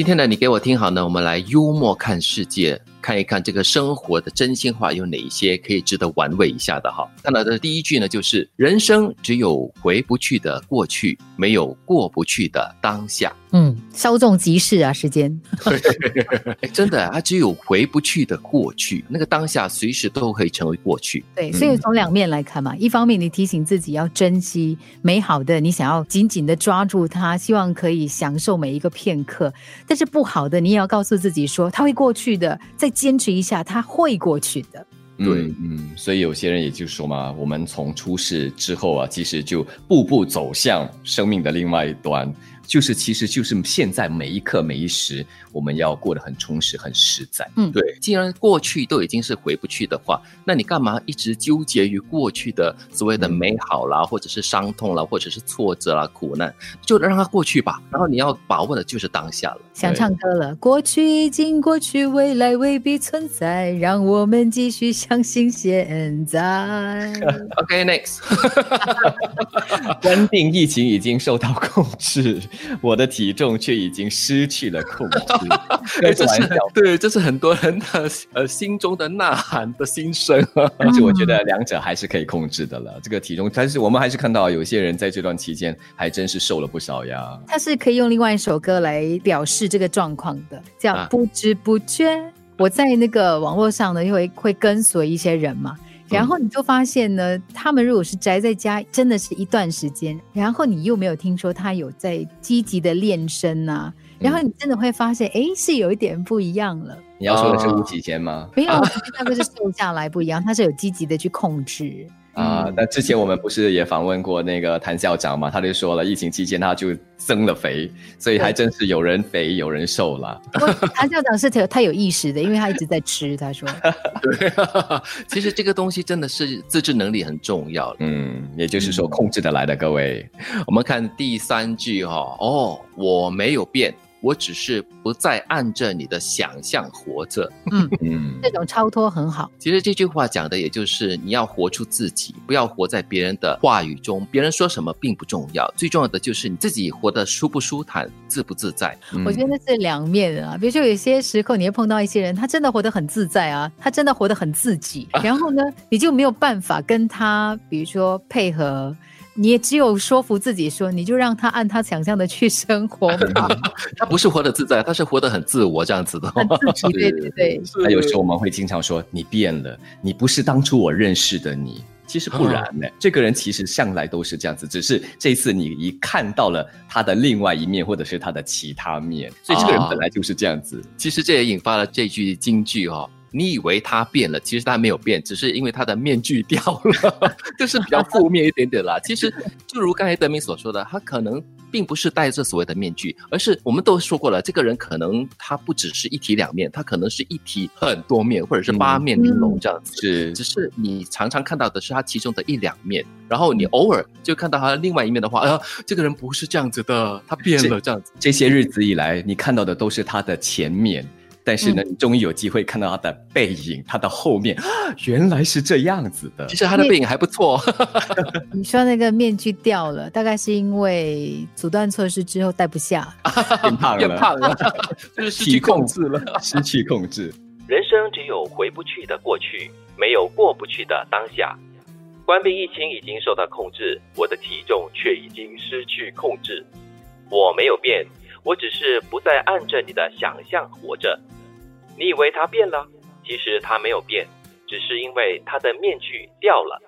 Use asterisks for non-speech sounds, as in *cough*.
今天呢，你给我听好呢，我们来幽默看世界，看一看这个生活的真心话有哪一些可以值得玩味一下的哈。看到的第一句呢，就是人生只有回不去的过去，没有过不去的当下。嗯，稍纵即逝啊，时间。*laughs* 哎，真的，它只有回不去的过去，那个当下随时都可以成为过去。对，所以从两面来看嘛，一方面你提醒自己要珍惜美好的，你想要紧紧的抓住它，希望可以享受每一个片刻；但是不好的，你也要告诉自己说，它会过去的，再坚持一下，他会过去的。对，嗯，所以有些人也就说嘛，我们从出世之后啊，其实就步步走向生命的另外一端。就是，其实就是现在每一刻每一时，我们要过得很充实、很实在。嗯，对。既然过去都已经是回不去的话，那你干嘛一直纠结于过去的所谓的美好啦，或者是伤痛啦，或者是挫折啦、苦难，就让它过去吧。然后你要把握的就是当下了。想唱歌了，过去已经过去，未来未必存在，让我们继续相信现在。*laughs* OK，next。*laughs* 关定疫情已经受到控制。我的体重却已经失去了控制，*laughs* 这是对，这是很多人的呃心中的呐喊的心声。但是我觉得两者还是可以控制的了。这个体重，但是我们还是看到有些人在这段期间还真是瘦了不少呀。他是可以用另外一首歌来表示这个状况的，叫不知不觉。我在那个网络上呢，因为会跟随一些人嘛。然后你就发现呢，他们如果是宅在家，真的是一段时间，然后你又没有听说他有在积极的练身呐，然后你真的会发现，哎，是有一点不一样了。你要说的是吴启贤吗？没有，*laughs* 那个是瘦下来不一样，他是有积极的去控制。啊，那之前我们不是也访问过那个谭校长嘛？他就说了，疫情期间他就增了肥，所以还真是有人肥有人瘦了。谭校长是他有意识的，因为他一直在吃。他说，*laughs* 对，*laughs* 其实这个东西真的是自制能力很重要。嗯，也就是说控制得来的各位。我们看第三句哈，哦，我没有变。我只是不再按着你的想象活着，嗯 *laughs* 嗯，这种超脱很好。其实这句话讲的也就是你要活出自己，不要活在别人的话语中。别人说什么并不重要，最重要的就是你自己活得舒不舒坦、自不自在。我觉得是两面啊。比如说有些时候你会碰到一些人，他真的活得很自在啊，他真的活得很自己，然后呢，你就没有办法跟他，比如说配合。你也只有说服自己说，你就让他按他想象的去生活吧。*laughs* 他不是活得自在，他是活得很自我这样子的。对对 *laughs* 对。那有时候我们会经常说，你变了，你不是当初我认识的你。其实不然呢，这个人其实向来都是这样子，只是这次你一看到了他的另外一面，或者是他的其他面，所以这个人本来就是这样子。其实这也引发了这句金句哈。你以为他变了，其实他没有变，只是因为他的面具掉了，*laughs* 就是比较负面一点点啦。*laughs* 其实就如刚才德明所说的，他可能并不是戴着所谓的面具，而是我们都说过了，这个人可能他不只是一体两面，他可能是一体很多面，或者是八面玲珑这样子。是，只是你常常看到的是他其中的一两面，然后你偶尔就看到他另外一面的话，哎呀，这个人不是这样子的，他变了这样子。这些日子以来，你看到的都是他的前面。但是呢，你终于有机会看到他的背影，他的后面，原来是这样子的。其实他的背影还不错。*laughs* 你说那个面具掉了，大概是因为阻断措施之后戴不下，变胖了，变胖了，*laughs* 就是失去控制了，失去控制。人生只有回不去的过去，没有过不去的当下。关闭疫情已经受到控制，我的体重却已经失去控制。我没有变，我只是不再按着你的想象活着。你以为他变了，其实他没有变，只是因为他的面具掉了。